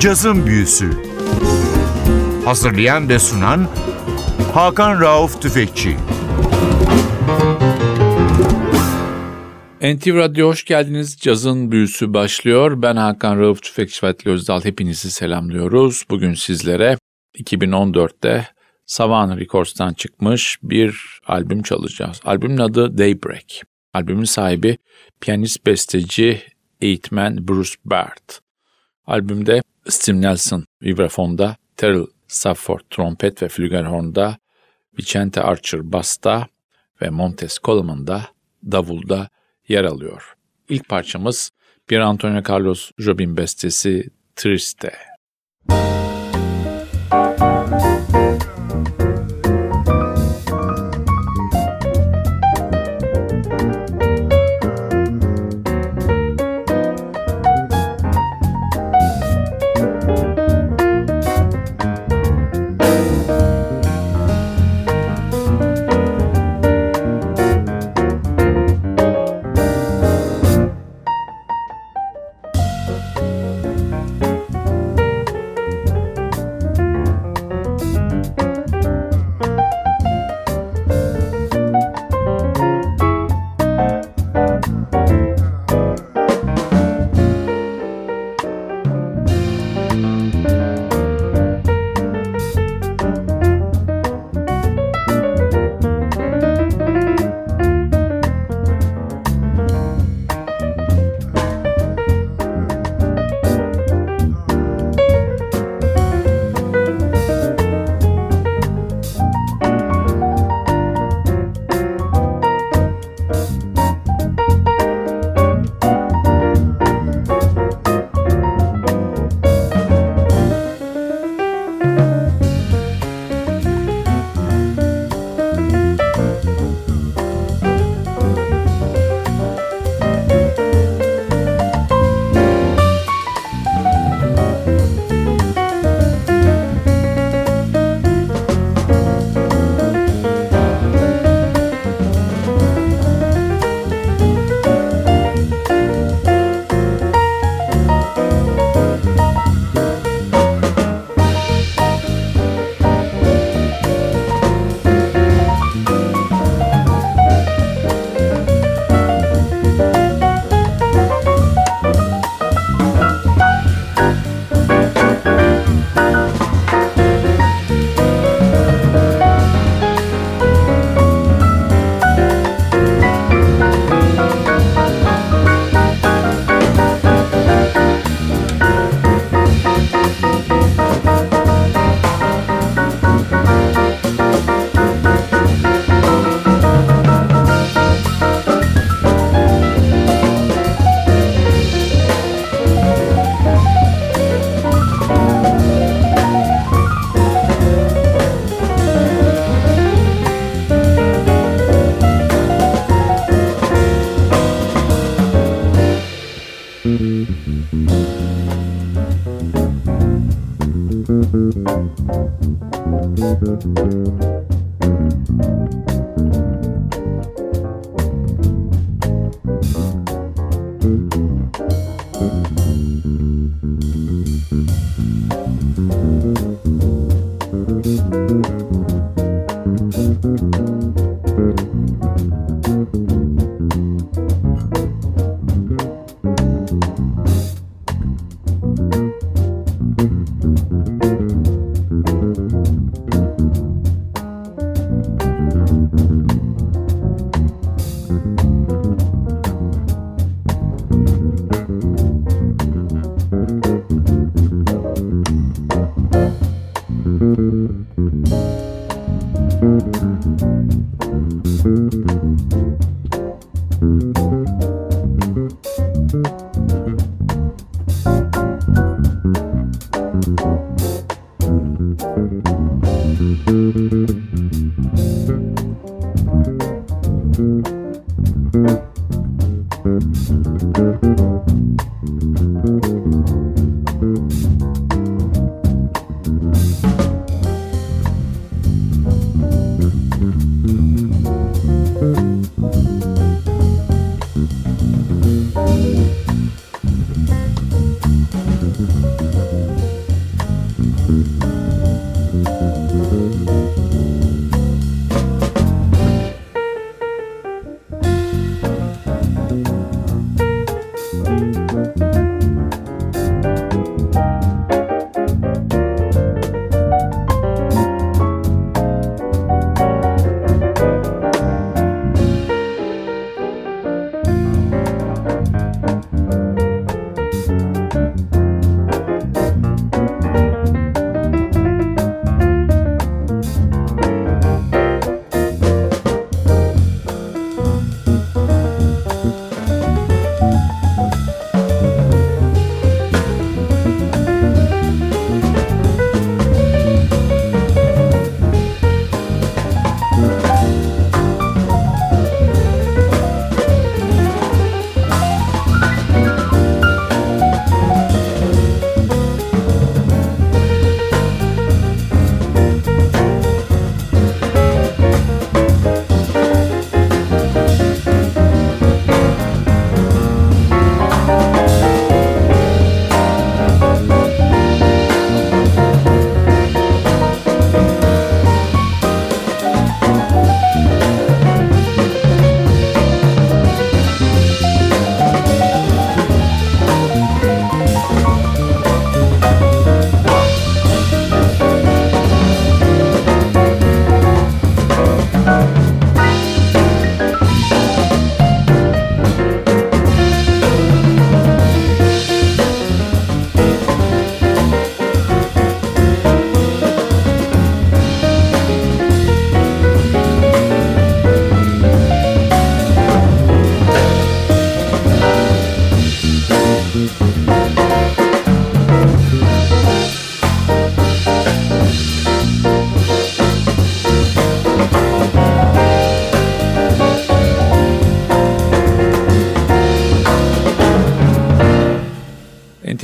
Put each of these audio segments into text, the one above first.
Cazın Büyüsü Hazırlayan ve sunan Hakan Rauf Tüfekçi NTV Radyo hoş geldiniz. Cazın büyüsü başlıyor. Ben Hakan Rauf Tüfekçi Fatih Özdal. Hepinizi selamlıyoruz. Bugün sizlere 2014'te Savannah Records'tan çıkmış bir albüm çalacağız. Albümün adı Daybreak. Albümün sahibi piyanist besteci eğitmen Bruce Baird. Albümde Steve Nelson vibrafonda, Terrell Safford trompet ve flügelhornda, Vicente Archer basta ve Montes Coleman da davulda yer alıyor. İlk parçamız bir Antonio Carlos Jobim bestesi Triste. Thank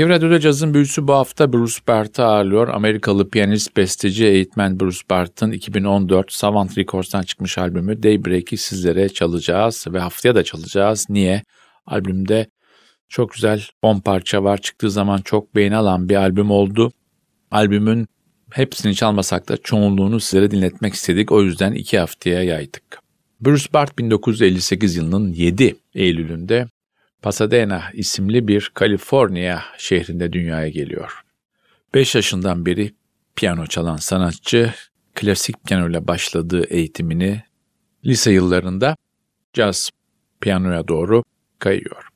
NTV Radyo'da cazın büyüsü bu hafta Bruce Bart'ı ağırlıyor. Amerikalı piyanist, besteci, eğitmen Bruce Bart'ın 2014 Savant Records'tan çıkmış albümü Daybreak'i sizlere çalacağız ve haftaya da çalacağız. Niye? Albümde çok güzel 10 parça var. Çıktığı zaman çok beğeni alan bir albüm oldu. Albümün hepsini çalmasak da çoğunluğunu sizlere dinletmek istedik. O yüzden iki haftaya yaydık. Bruce Bart 1958 yılının 7 Eylül'ünde Pasadena isimli bir Kaliforniya şehrinde dünyaya geliyor. 5 yaşından beri piyano çalan sanatçı klasik piyano ile başladığı eğitimini lise yıllarında caz piyanoya doğru kayıyor.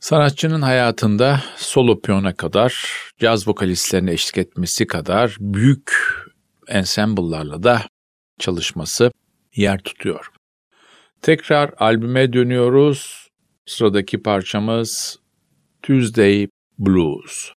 Sanatçının hayatında solo piyona kadar, caz vokalistlerine eşlik etmesi kadar büyük ensemble'larla da çalışması yer tutuyor. Tekrar albüme dönüyoruz. Sıradaki parçamız Tuesday Blues.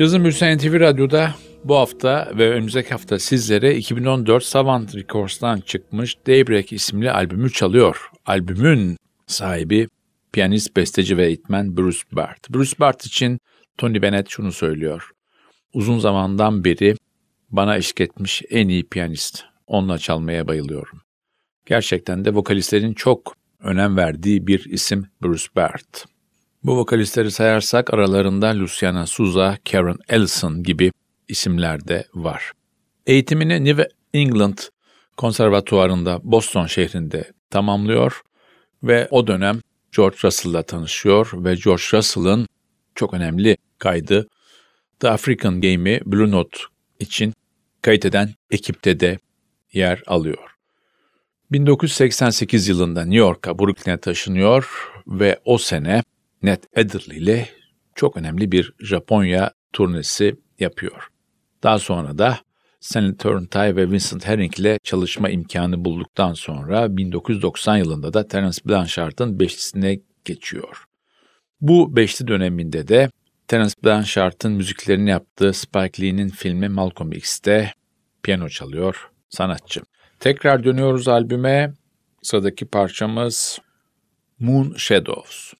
Cazın Büyüsü NTV Radyo'da bu hafta ve önümüzdeki hafta sizlere 2014 Savant Records'tan çıkmış Daybreak isimli albümü çalıyor. Albümün sahibi piyanist, besteci ve eğitmen Bruce Bart. Bruce Bart için Tony Bennett şunu söylüyor. Uzun zamandan beri bana eşlik etmiş en iyi piyanist. Onunla çalmaya bayılıyorum. Gerçekten de vokalistlerin çok önem verdiği bir isim Bruce Bart. Bu vokalistleri sayarsak aralarında Luciana Souza, Karen Ellison gibi isimler de var. Eğitimini New England Konservatuvarı'nda Boston şehrinde tamamlıyor ve o dönem George Russell'la tanışıyor ve George Russell'ın çok önemli kaydı The African Game'i Blue Note için kayıt eden ekipte de yer alıyor. 1988 yılında New York'a Brooklyn'e taşınıyor ve o sene Ned Adderley ile çok önemli bir Japonya turnesi yapıyor. Daha sonra da Stanley Turntine ve Vincent Herring ile çalışma imkanı bulduktan sonra 1990 yılında da Terence Blanchard'ın beşlisine geçiyor. Bu beşli döneminde de Terence Blanchard'ın müziklerini yaptığı Spike Lee'nin filmi Malcolm X'te piyano çalıyor sanatçı. Tekrar dönüyoruz albüme. Sıradaki parçamız Moon Shadows.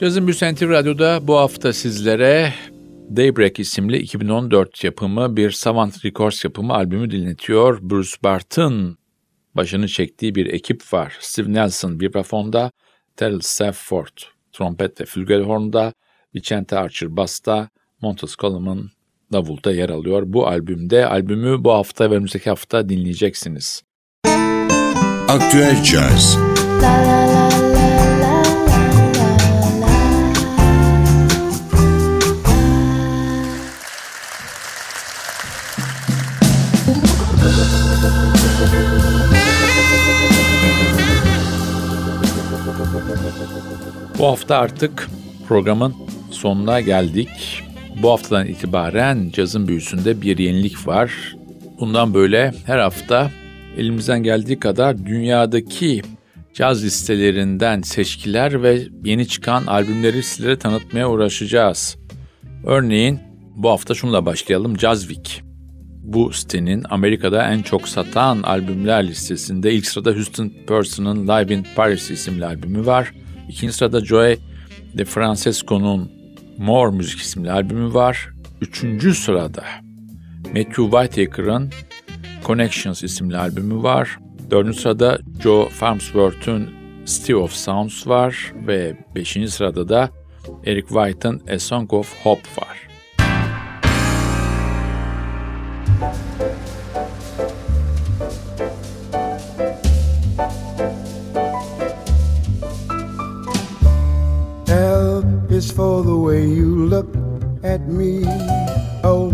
Cazın Büsenti Radyo'da bu hafta sizlere Daybreak isimli 2014 yapımı bir Savant Records yapımı albümü dinletiyor. Bruce Barton başını çektiği bir ekip var. Steve Nelson vibrafonda, Terrell Safford trompet ve flügelhornda, Vicente Archer basta, Montes Coleman davulda yer alıyor. Bu albümde albümü bu hafta ve önümüzdeki hafta dinleyeceksiniz. Aktüel Caz la la la Bu hafta artık programın sonuna geldik. Bu haftadan itibaren cazın büyüsünde bir yenilik var. Bundan böyle her hafta elimizden geldiği kadar dünyadaki caz listelerinden seçkiler ve yeni çıkan albümleri sizlere tanıtmaya uğraşacağız. Örneğin bu hafta şunla başlayalım. Week. Bu sitenin Amerika'da en çok satan albümler listesinde ilk sırada Houston Person'ın Live in Paris isimli albümü var. İkinci sırada Joey de Francesco'nun More Müzik isimli albümü var. Üçüncü sırada Matthew Whitaker'ın Connections isimli albümü var. Dördüncü sırada Joe Farnsworth'un City of Sounds var ve beşinci sırada da Eric White'ın A Song of Hope var. is at me. O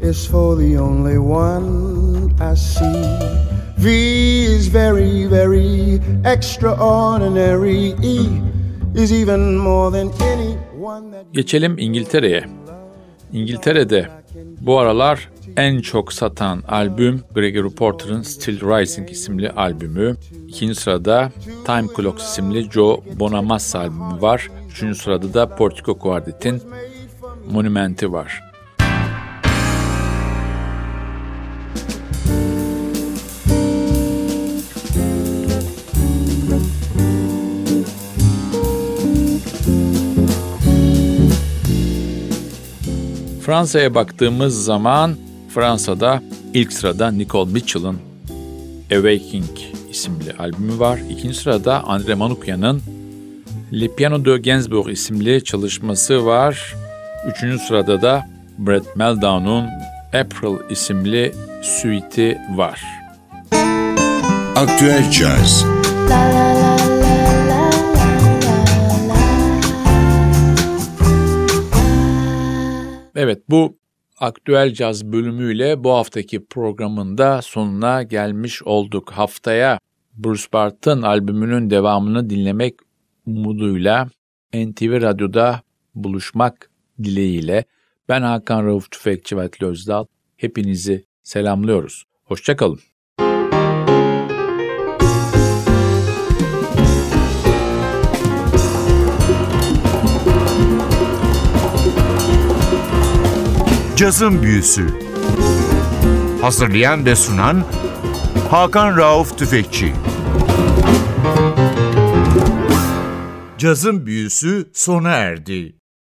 is for the only one I see. V is very, very extraordinary. E is even more than anyone that Geçelim İngiltere'ye. İngiltere'de bu aralar en çok satan albüm Gregory Porter'ın Still Rising isimli albümü. İkinci sırada Time Clocks isimli Joe Bonamassa albümü var. Üçüncü sırada da Portico Quartet'in Monumenti var. Fransa'ya baktığımız zaman Fransa'da ilk sırada Nicole Mitchell'ın Awakening isimli albümü var. İkinci sırada Andre Manukyan'ın Le Piano de Gainsbourg isimli çalışması var. Üçüncü sırada da Brett Meldau'nun April isimli suite'i var. Aktüel Jazz Evet bu aktüel caz bölümüyle bu haftaki programında sonuna gelmiş olduk. Haftaya Bruce Barton albümünün devamını dinlemek umuduyla NTV Radyo'da buluşmak dileğiyle ben Hakan Rauf Tüfekçi ve Özdal hepinizi selamlıyoruz. Hoşçakalın. Cazın Büyüsü Hazırlayan ve sunan Hakan Rauf Tüfekçi Cazın Büyüsü sona erdi.